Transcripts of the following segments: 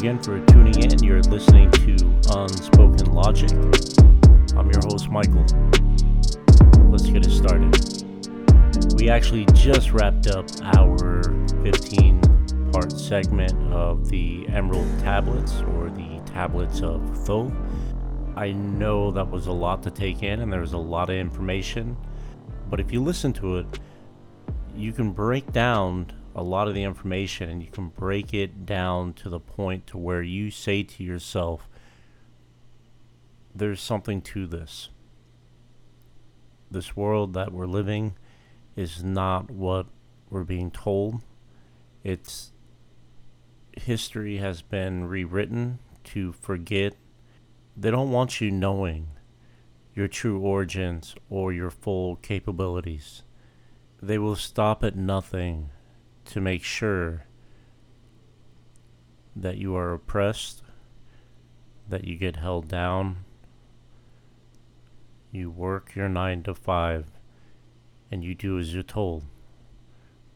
again for tuning in. You're listening to Unspoken Logic. I'm your host, Michael. Let's get it started. We actually just wrapped up our 15 part segment of the Emerald Tablets, or the Tablets of Thoth. I know that was a lot to take in, and there was a lot of information, but if you listen to it, you can break down a lot of the information and you can break it down to the point to where you say to yourself there's something to this. This world that we're living is not what we're being told. It's history has been rewritten to forget. They don't want you knowing your true origins or your full capabilities. They will stop at nothing to make sure that you are oppressed, that you get held down, you work your 9 to 5, and you do as you're told.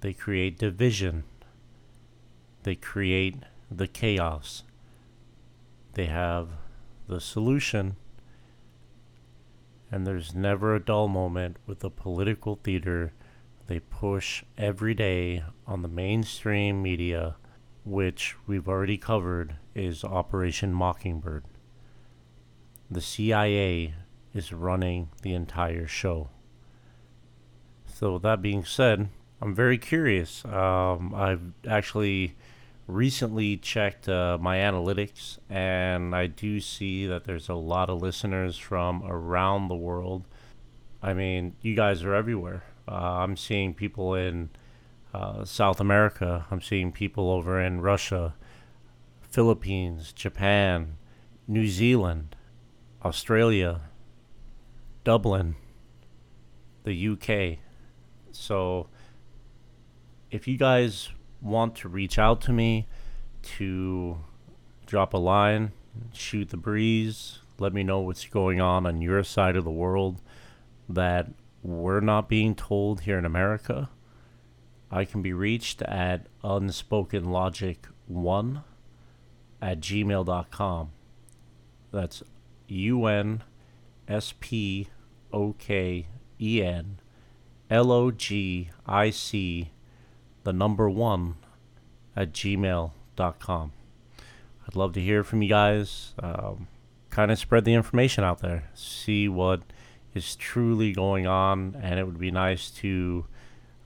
They create division. They create the chaos. They have the solution. And there's never a dull moment with the political theater they push every day on the mainstream media, which we've already covered, is Operation Mockingbird. The CIA is running the entire show. So, that being said, I'm very curious. Um, I've actually recently checked uh, my analytics, and I do see that there's a lot of listeners from around the world. I mean, you guys are everywhere. Uh, I'm seeing people in uh, South America. I'm seeing people over in Russia, Philippines, Japan, New Zealand, Australia, Dublin, the UK. So if you guys want to reach out to me to drop a line, shoot the breeze, let me know what's going on on your side of the world that we're not being told here in America, I can be reached at unspokenlogic1 at gmail.com. That's U N S P O K E N L O G I C, the number one, at gmail.com. I'd love to hear from you guys. Um, kind of spread the information out there. See what is truly going on, and it would be nice to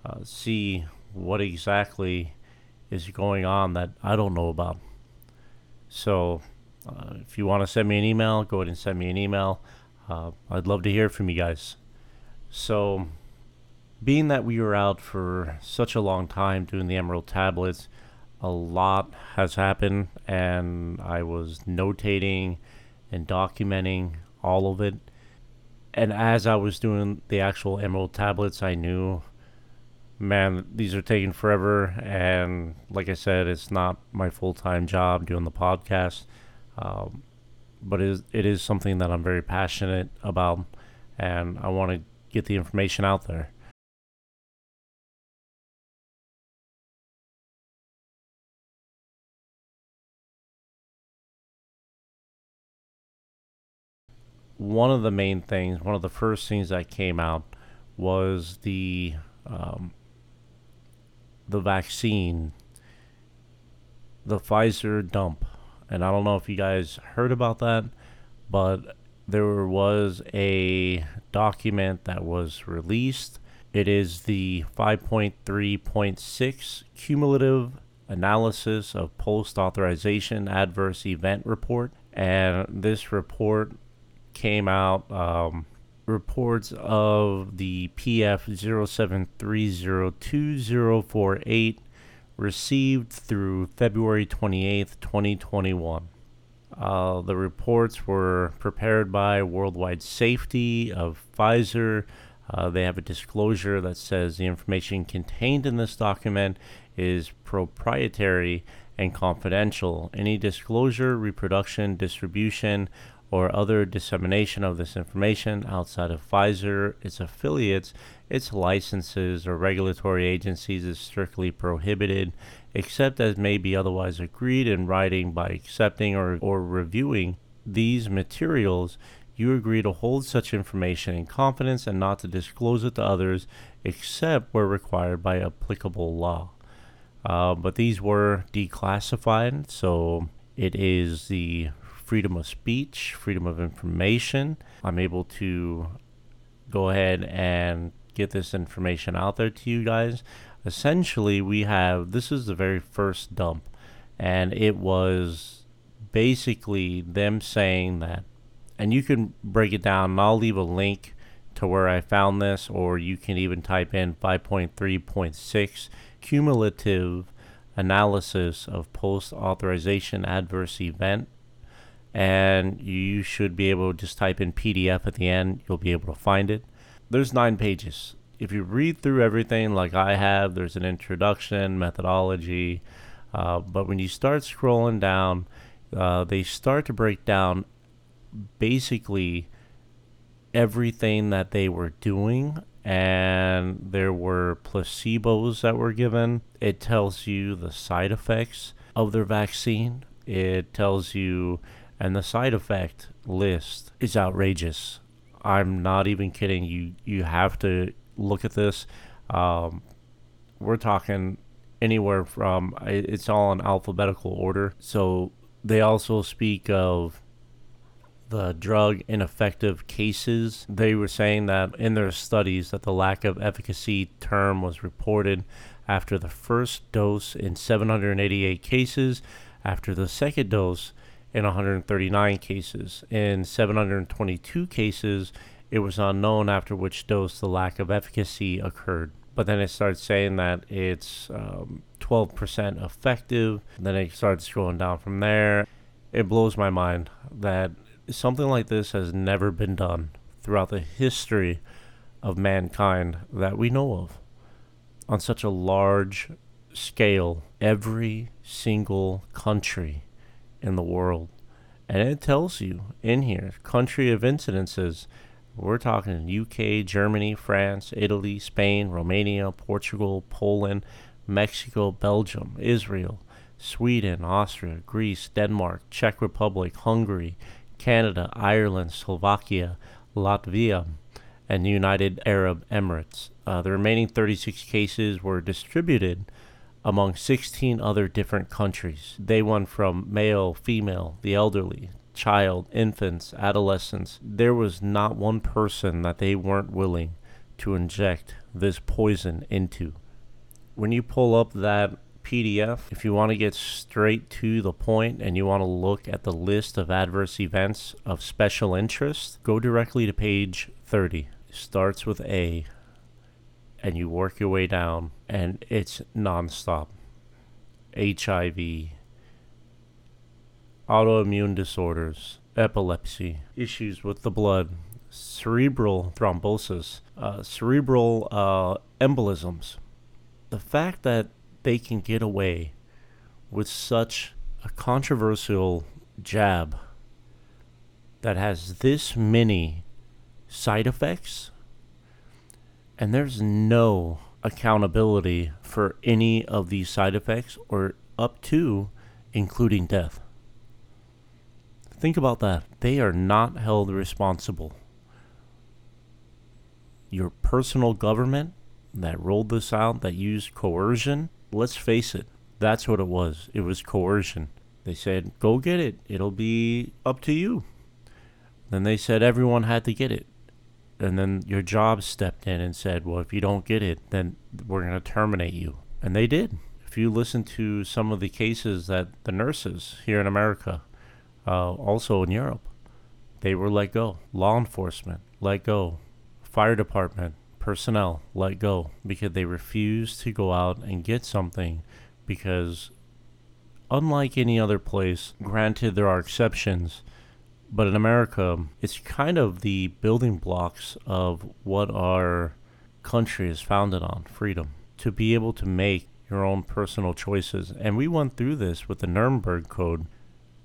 uh, see what exactly is going on that I don't know about. So, uh, if you want to send me an email, go ahead and send me an email. Uh, I'd love to hear from you guys. So, being that we were out for such a long time doing the Emerald Tablets, a lot has happened, and I was notating and documenting all of it and as I was doing the actual emerald tablets, I knew, man, these are taking forever. And like I said, it's not my full time job doing the podcast, um, but it is, it is something that I'm very passionate about, and I want to get the information out there. One of the main things, one of the first things that came out was the um, the vaccine, the Pfizer dump, and I don't know if you guys heard about that, but there was a document that was released. It is the 5.3.6 cumulative analysis of post authorization adverse event report. And this report came out um, reports of the PF 07302048 received through February 28th, 2021. Uh, the reports were prepared by Worldwide Safety of Pfizer. Uh, they have a disclosure that says the information contained in this document is proprietary and confidential. Any disclosure, reproduction, distribution, or other dissemination of this information outside of Pfizer, its affiliates, its licenses, or regulatory agencies is strictly prohibited. except as may be otherwise agreed in writing by accepting or, or reviewing these materials, you agree to hold such information in confidence and not to disclose it to others except where required by applicable law. Uh, but these were declassified, so it is the freedom of speech, freedom of information. I'm able to go ahead and get this information out there to you guys. Essentially, we have this is the very first dump, and it was basically them saying that, and you can break it down, and I'll leave a link to where I found this, or you can even type in 5.3.6 cumulative analysis of post authorization adverse event. And you should be able to just type in PDF at the end, you'll be able to find it. There's nine pages. If you read through everything like I have, there's an introduction, methodology. Uh, but when you start scrolling down, uh, they start to break down basically everything that they were doing and there were placebos that were given. It tells you the side effects of their vaccine. It tells you, and the side effect list is outrageous. I'm not even kidding. You you have to look at this. Um, we're talking anywhere from it's all in alphabetical order. So they also speak of the drug ineffective cases. They were saying that in their studies that the lack of efficacy term was reported after the first dose in 788 cases, after the second dose in 139 cases. In 722 cases, it was unknown after which dose the lack of efficacy occurred. But then it starts saying that it's um, 12% effective. Then it starts going down from there. It blows my mind that something like this has never been done throughout the history of mankind that we know of on such a large scale. Every single country in the world. And it tells you in here country of incidences. We're talking UK, Germany, France, Italy, Spain, Romania, Portugal, Poland, Mexico, Belgium, Israel, Sweden, Austria, Greece, Denmark, Czech Republic, Hungary, Canada, Ireland, Slovakia, Latvia, and the United Arab Emirates. Uh, the remaining 36 cases were distributed among 16 other different countries. They went from male, female, the elderly, child, infants, adolescents. There was not one person that they weren't willing to inject this poison into. When you pull up that PDF. If you want to get straight to the point and you want to look at the list of adverse events of special interest, go directly to page 30. It starts with A and you work your way down, and it's nonstop. HIV, autoimmune disorders, epilepsy, issues with the blood, cerebral thrombosis, uh, cerebral uh, embolisms. The fact that they can get away with such a controversial jab that has this many side effects and there's no accountability for any of these side effects or up to including death. Think about that. They are not held responsible. Your personal government that rolled this out, that used coercion, let's face it, that's what it was. It was coercion. They said, go get it. It'll be up to you. Then they said everyone had to get it. And then your job stepped in and said, well, if you don't get it, then we're going to terminate you. And they did. If you listen to some of the cases that the nurses here in America, uh, also in Europe, they were let go. Law enforcement let go. Fire department personnel let go because they refused to go out and get something because unlike any other place granted there are exceptions but in america it's kind of the building blocks of what our country is founded on freedom to be able to make your own personal choices and we went through this with the nuremberg code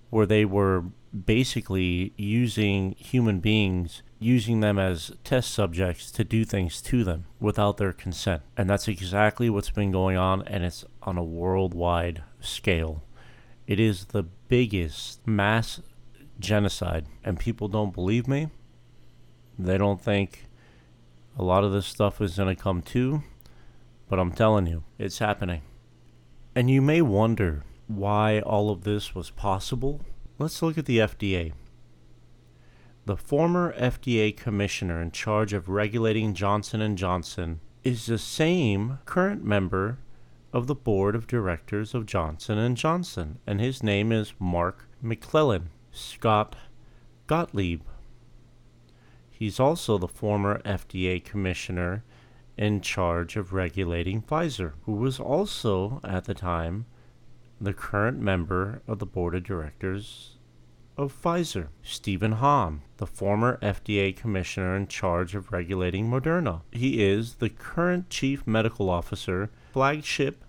where they were basically using human beings using them as test subjects to do things to them without their consent. And that's exactly what's been going on, and it's on a worldwide scale. It is the biggest mass genocide, and people don't believe me. They don't think a lot of this stuff is going to come to, but I'm telling you, it's happening. And you may wonder why all of this was possible. Let's look at the FDA. The former FDA commissioner in charge of regulating Johnson & Johnson is the same current member of the board of directors of Johnson & Johnson and his name is Mark McClellan Scott Gottlieb. He's also the former FDA commissioner in charge of regulating Pfizer, who was also at the time the current member of the board of directors of Pfizer, Stephen Hahn, the former FDA commissioner in charge of regulating Moderna. He is the current chief medical officer, flagship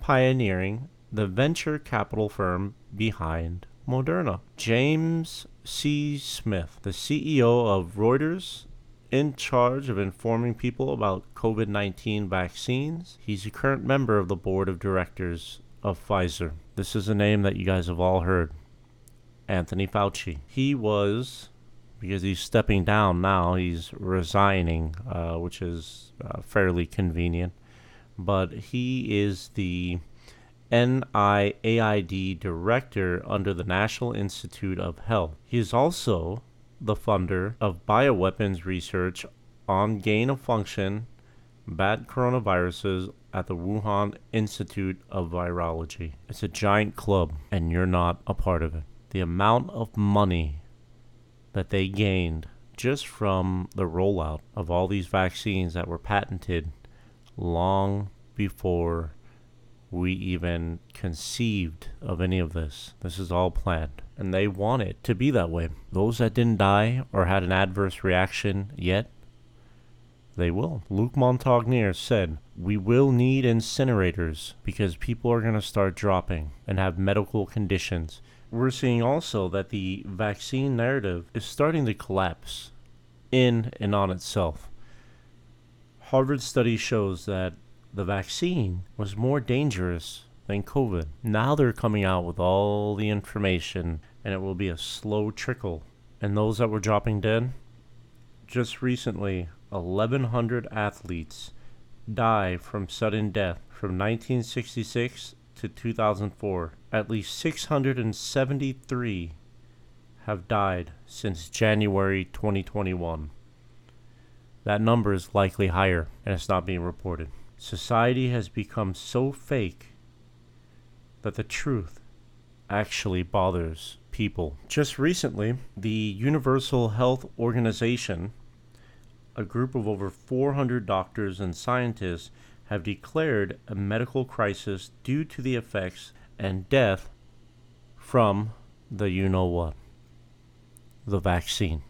pioneering the venture capital firm behind Moderna. James C. Smith, the CEO of Reuters, in charge of informing people about COVID 19 vaccines. He's a current member of the board of directors of Pfizer. This is a name that you guys have all heard. Anthony Fauci. He was, because he's stepping down now, he's resigning, uh, which is uh, fairly convenient. But he is the NIAID director under the National Institute of Health. He is also the funder of bioweapons research on gain of function bat coronaviruses at the Wuhan Institute of Virology. It's a giant club, and you're not a part of it the amount of money that they gained just from the rollout of all these vaccines that were patented long before we even conceived of any of this. This is all planned. And they want it to be that way. Those that didn't die or had an adverse reaction yet, they will. Luc Montagnier said, We will need incinerators because people are going to start dropping and have medical conditions we're seeing also that the vaccine narrative is starting to collapse in and on itself. Harvard study shows that the vaccine was more dangerous than COVID. Now they're coming out with all the information, and it will be a slow trickle. And those that were dropping dead, just recently, 1,100 athletes die from sudden death from 1966 to 2004, at least 673 have died since January 2021. That number is likely higher and it's not being reported. Society has become so fake that the truth actually bothers people. Just recently, the Universal Health Organization, a group of over 400 doctors and scientists, have declared a medical crisis due to the effects and death from the you know what, the vaccine.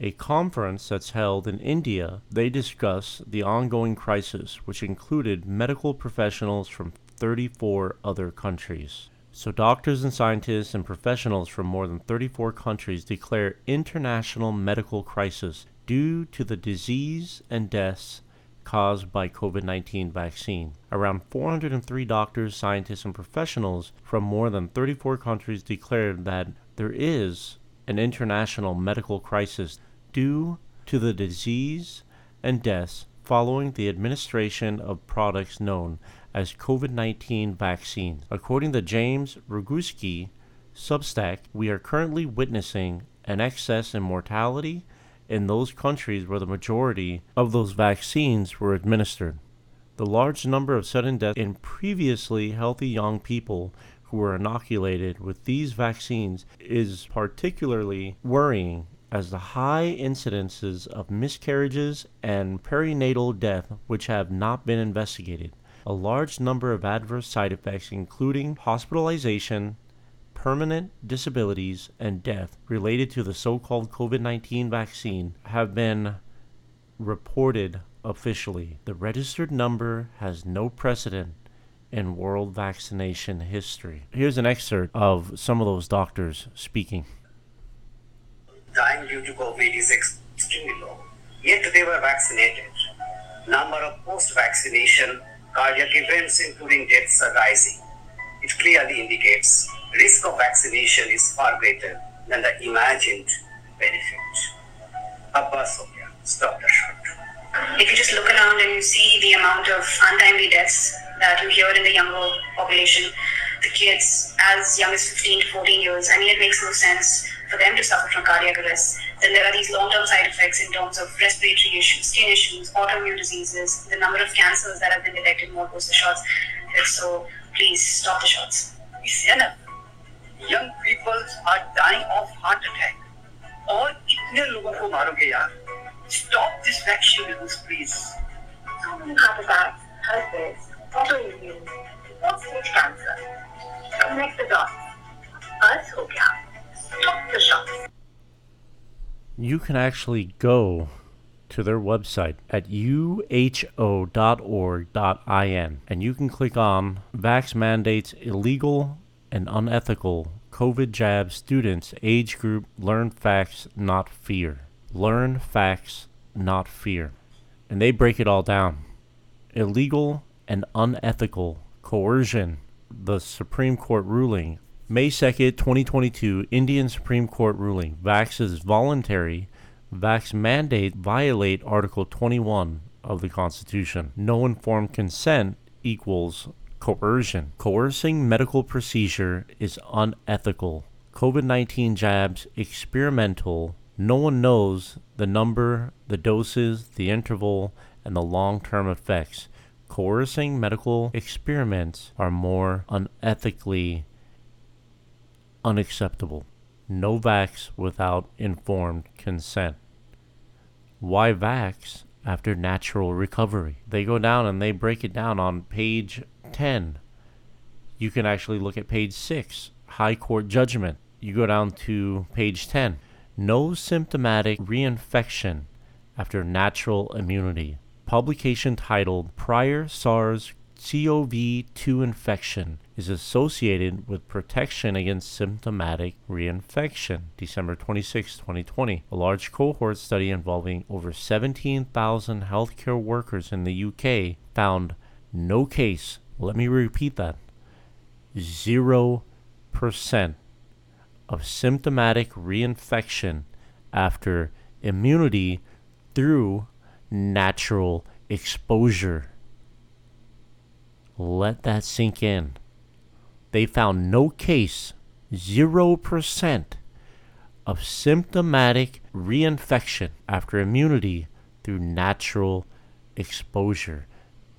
A conference that's held in India, they discuss the ongoing crisis, which included medical professionals from 34 other countries. So, doctors and scientists and professionals from more than 34 countries declare international medical crisis due to the disease and deaths caused by COVID 19 vaccine. Around 403 doctors, scientists, and professionals from more than 34 countries declared that there is an international medical crisis due to the disease and deaths following the administration of products known as COVID 19 vaccines. According to James Roguski, Substack, we are currently witnessing an excess in mortality in those countries where the majority of those vaccines were administered. The large number of sudden deaths in previously healthy young people who were inoculated with these vaccines is particularly worrying as the high incidences of miscarriages and perinatal death which have not been investigated. A large number of adverse side effects including hospitalization, permanent disabilities and death related to the so called COVID 19 vaccine have been reported officially. The registered number has no precedent in world vaccination history. Here's an excerpt of some of those doctors speaking. Dying due to COVID is extremely low, yet they were vaccinated. Number of post vaccination cardiac events, including deaths, are rising. It clearly indicates risk of vaccination is far greater than the imagined benefit. Abbas Sophia, stop the shot. If you just look around and you see the amount of untimely deaths that you hear in the younger population, the kids as young as 15 to 14 years, I mean, it makes no sense for them to suffer from cardiac arrest. Then there are these long term side effects in terms of respiratory issues, skin issues, autoimmune diseases, the number of cancers that have been detected more post the shots. So please stop the shots. It's enough. Young people are dying of heart attack. और इतने लोगों को मारोगे यार Stop this vaccine business, please. How many heart attacks, herpes, autoimmune, what stage cancer? Connect the dots. You can actually go to their website at uho.org.in and you can click on Vax Mandates Illegal and Unethical COVID Jab Students Age Group Learn Facts Not Fear. Learn Facts Not Fear. And they break it all down. Illegal and unethical coercion, the Supreme Court ruling. May 2nd, 2022, Indian Supreme Court ruling. Vax is voluntary Vax mandate violate Article 21 of the Constitution. No informed consent equals coercion. Coercing medical procedure is unethical. COVID 19 jabs experimental. No one knows the number, the doses, the interval, and the long term effects. Coercing medical experiments are more unethically unacceptable. No vax without informed consent. Why vax after natural recovery? They go down and they break it down on page 10. You can actually look at page 6, High Court Judgment. You go down to page 10. No symptomatic reinfection after natural immunity. Publication titled Prior SARS CoV 2 infection is associated with protection against symptomatic reinfection. December 26, 2020. A large cohort study involving over 17,000 healthcare workers in the UK found no case, let me repeat that, 0% of symptomatic reinfection after immunity through natural exposure. Let that sink in. They found no case, 0% of symptomatic reinfection after immunity through natural exposure.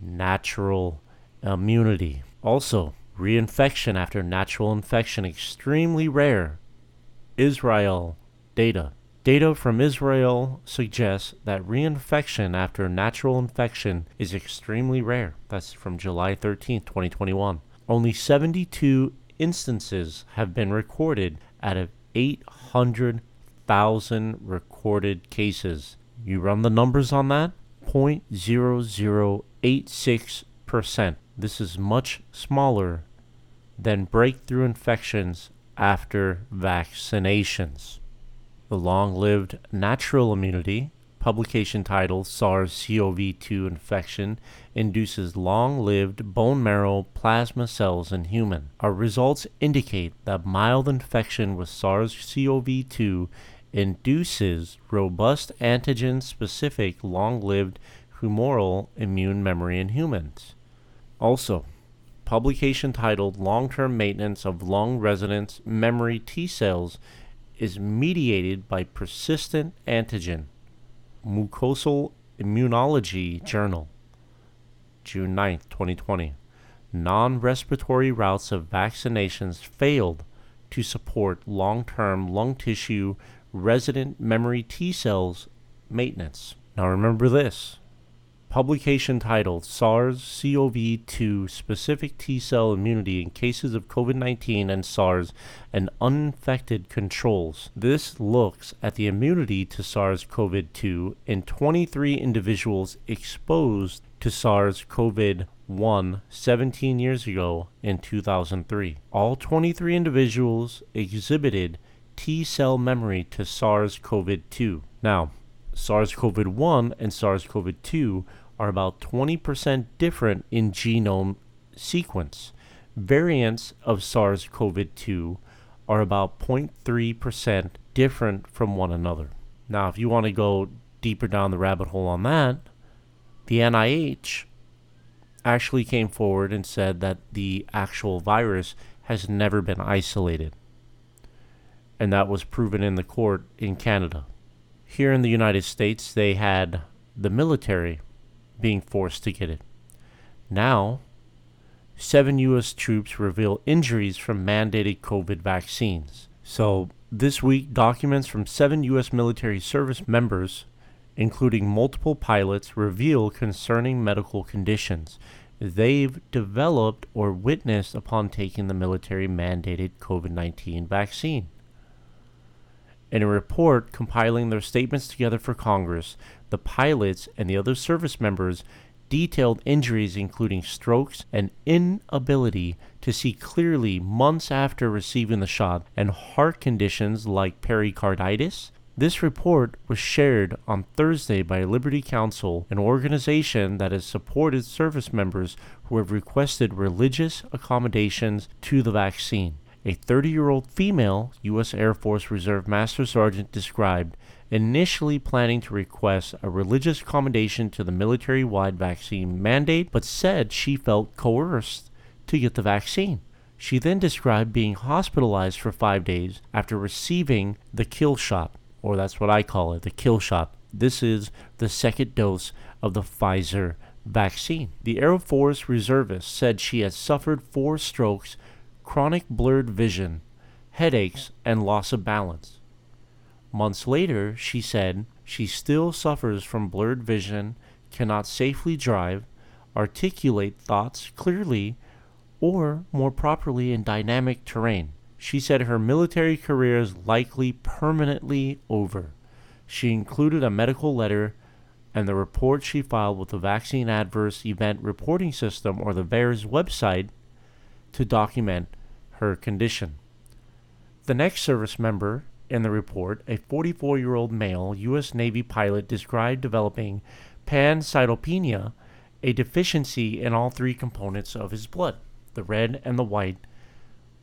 Natural immunity. Also, reinfection after natural infection extremely rare. Israel data. Data from Israel suggests that reinfection after natural infection is extremely rare. That's from July 13, 2021. Only 72 instances have been recorded out of 800,000 recorded cases. You run the numbers on that? 0.0086%. This is much smaller than breakthrough infections after vaccinations the long lived natural immunity, publication titled SARS CoV 2 infection induces long lived bone marrow plasma cells in human. Our results indicate that mild infection with SARS CoV 2 induces robust antigen specific long lived humoral immune memory in humans. Also, publication titled Long Term Maintenance of Lung Resident Memory T Cells is mediated by persistent antigen. Mucosal Immunology Journal, June 9, 2020. Non respiratory routes of vaccinations failed to support long term lung tissue resident memory T cells maintenance. Now remember this Publication titled SARS CoV 2 Specific T Cell Immunity in Cases of COVID 19 and SARS and Uninfected Controls. This looks at the immunity to SARS CoV 2 in 23 individuals exposed to SARS CoV 1 17 years ago in 2003. All 23 individuals exhibited T cell memory to SARS CoV 2. Now, SARS CoV 1 and SARS CoV 2 are about 20% different in genome sequence. Variants of SARS CoV 2 are about 0.3% different from one another. Now, if you want to go deeper down the rabbit hole on that, the NIH actually came forward and said that the actual virus has never been isolated. And that was proven in the court in Canada. Here in the United States, they had the military being forced to get it. Now, seven U.S. troops reveal injuries from mandated COVID vaccines. So, this week, documents from seven U.S. military service members, including multiple pilots, reveal concerning medical conditions they've developed or witnessed upon taking the military mandated COVID 19 vaccine. In a report compiling their statements together for Congress, the pilots and the other service members detailed injuries including strokes and inability to see clearly months after receiving the shot and heart conditions like pericarditis. This report was shared on Thursday by Liberty Counsel, an organization that has supported service members who have requested religious accommodations to the vaccine. A 30 year old female U.S. Air Force Reserve Master Sergeant described initially planning to request a religious accommodation to the military wide vaccine mandate, but said she felt coerced to get the vaccine. She then described being hospitalized for five days after receiving the kill shot, or that's what I call it, the kill shot. This is the second dose of the Pfizer vaccine. The Air Force reservist said she had suffered four strokes, chronic blurred vision, headaches, and loss of balance. Months later, she said she still suffers from blurred vision, cannot safely drive, articulate thoughts clearly, or more properly in dynamic terrain. She said her military career is likely permanently over. She included a medical letter and the report she filed with the Vaccine Adverse Event Reporting System or the VAERS website to document her condition. The next service member in the report, a 44 year old male U.S. Navy pilot described developing pancytopenia, a deficiency in all three components of his blood the red and the white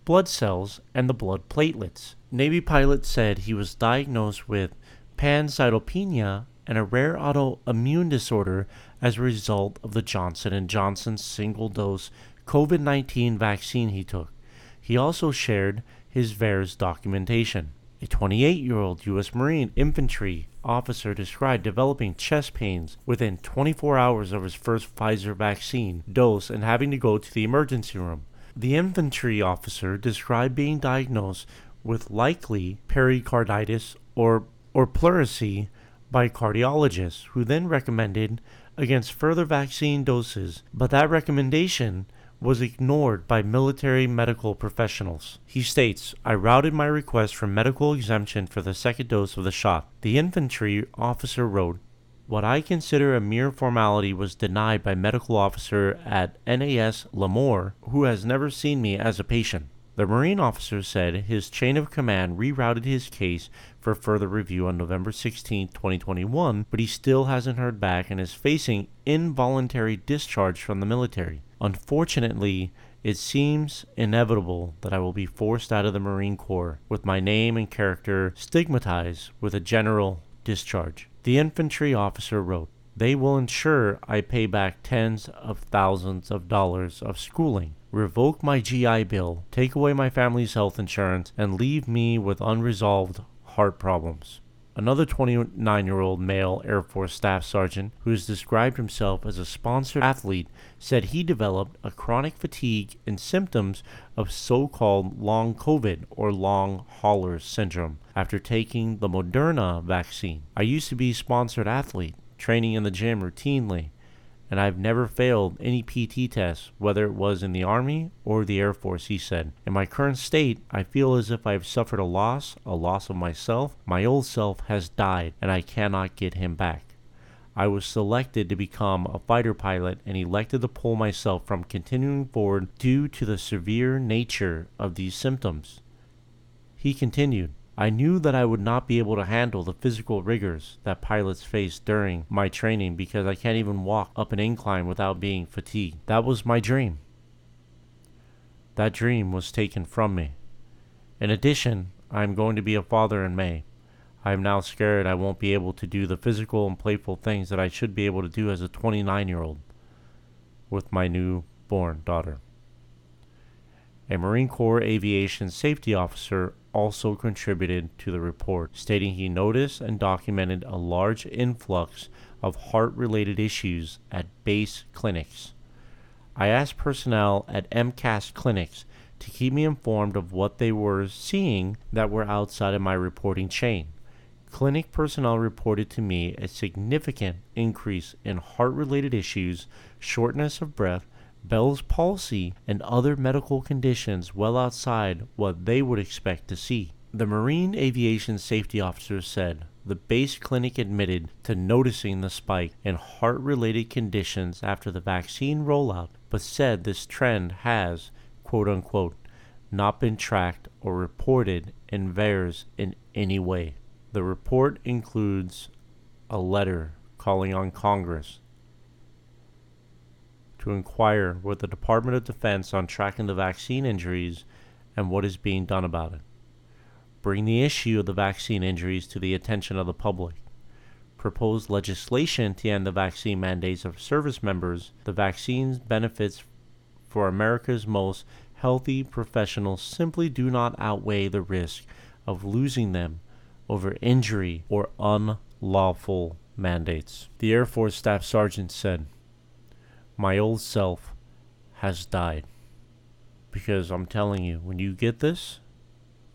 blood cells and the blood platelets. Navy pilot said he was diagnosed with pancytopenia and a rare autoimmune disorder as a result of the Johnson & Johnson single-dose COVID-19 vaccine he took. He also shared his VAERS documentation. A 28 year old U.S. Marine infantry officer described developing chest pains within 24 hours of his first Pfizer vaccine dose and having to go to the emergency room. The infantry officer described being diagnosed with likely pericarditis or, or pleurisy by cardiologists, who then recommended against further vaccine doses, but that recommendation was ignored by military medical professionals. He states, I routed my request for medical exemption for the second dose of the shot. The infantry officer wrote, What I consider a mere formality was denied by medical officer at NAS Lemoore, who has never seen me as a patient. The Marine officer said his chain of command rerouted his case for further review on November 16, 2021, but he still hasn't heard back and is facing involuntary discharge from the military. Unfortunately, it seems inevitable that I will be forced out of the Marine Corps with my name and character stigmatized with a general discharge. The infantry officer wrote, They will ensure I pay back tens of thousands of dollars of schooling, revoke my GI Bill, take away my family's health insurance, and leave me with unresolved heart problems. Another 29 year old male Air Force Staff Sergeant, who has described himself as a sponsored athlete, said he developed a chronic fatigue and symptoms of so called long COVID or long hauler syndrome after taking the Moderna vaccine. I used to be a sponsored athlete, training in the gym routinely and I've never failed any PT test, whether it was in the Army or the Air Force, he said. In my current state, I feel as if I have suffered a loss, a loss of myself. My old self has died, and I cannot get him back. I was selected to become a fighter pilot and elected to pull myself from continuing forward due to the severe nature of these symptoms. He continued, I knew that I would not be able to handle the physical rigors that pilots face during my training because I can't even walk up an incline without being fatigued. That was my dream. That dream was taken from me. In addition, I am going to be a father in May. I am now scared I won't be able to do the physical and playful things that I should be able to do as a 29 year old with my newborn daughter. A Marine Corps Aviation Safety Officer also contributed to the report, stating he noticed and documented a large influx of heart related issues at base clinics. I asked personnel at MCAS clinics to keep me informed of what they were seeing that were outside of my reporting chain. Clinic personnel reported to me a significant increase in heart related issues, shortness of breath, Bell's palsy, and other medical conditions well outside what they would expect to see. The Marine Aviation Safety Officer said the base clinic admitted to noticing the spike in heart related conditions after the vaccine rollout, but said this trend has, quote unquote, not been tracked or reported in VAERS in any way. The report includes a letter calling on Congress to inquire with the Department of Defense on tracking the vaccine injuries and what is being done about it. Bring the issue of the vaccine injuries to the attention of the public. Propose legislation to end the vaccine mandates of service members. The vaccine benefits for America's most healthy professionals simply do not outweigh the risk of losing them over injury or unlawful mandates. The Air Force Staff Sergeant said, my old self has died. Because I'm telling you, when you get this,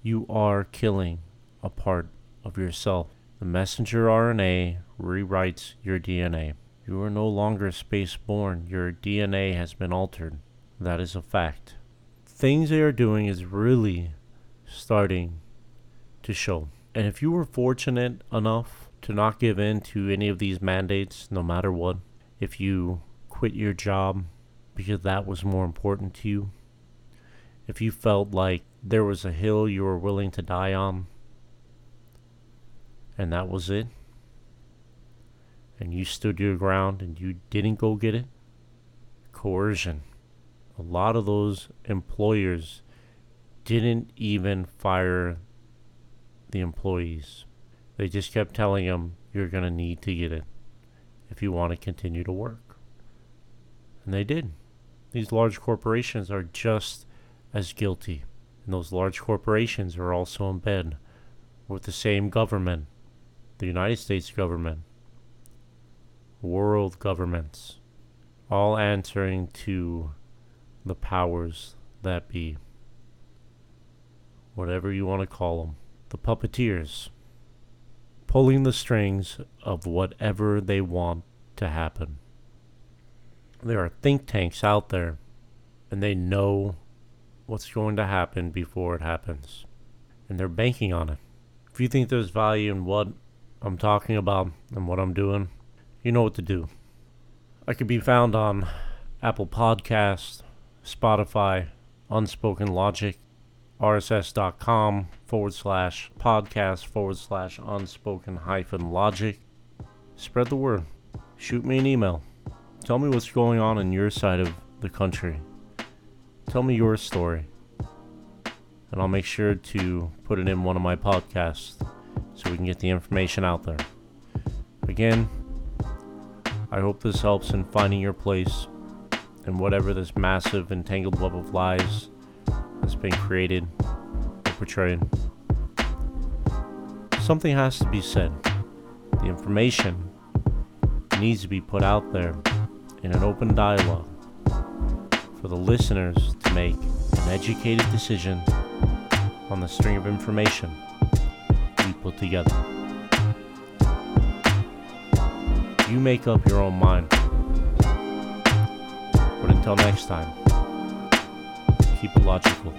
you are killing a part of yourself. The messenger RNA rewrites your DNA. You are no longer space born. Your DNA has been altered. That is a fact. Things they are doing is really starting to show. And if you were fortunate enough to not give in to any of these mandates, no matter what, if you quit your job because that was more important to you, if you felt like there was a hill you were willing to die on, and that was it, and you stood your ground and you didn't go get it, coercion. A lot of those employers didn't even fire the employees. They just kept telling them, you're going to need to get it if you want to continue to work. And they did. These large corporations are just as guilty. And those large corporations are also in bed with the same government, the United States government, world governments, all answering to the powers that be. Whatever you want to call them. The puppeteers. Pulling the strings of whatever they want to happen there are think tanks out there and they know what's going to happen before it happens. And they're banking on it. If you think there's value in what I'm talking about and what I'm doing, you know what to do. I could be found on Apple Podcasts, Spotify, Unspoken Logic, rss.com forward slash podcast forward slash unspoken hyphen logic. Spread the word. Shoot me an email. Tell me what's going on in your side of the country. Tell me your story. And I'll make sure to put it in one of my podcasts so we can get the information out there. Again, I hope this helps in finding your place in whatever this massive entangled web of lies that's been created or portrayed. Something has to be said. The information needs to be put out there in an open dialogue for the listeners to make an educated decision on the string of information we put together. You make up your own mind. But until next time, keep it logical.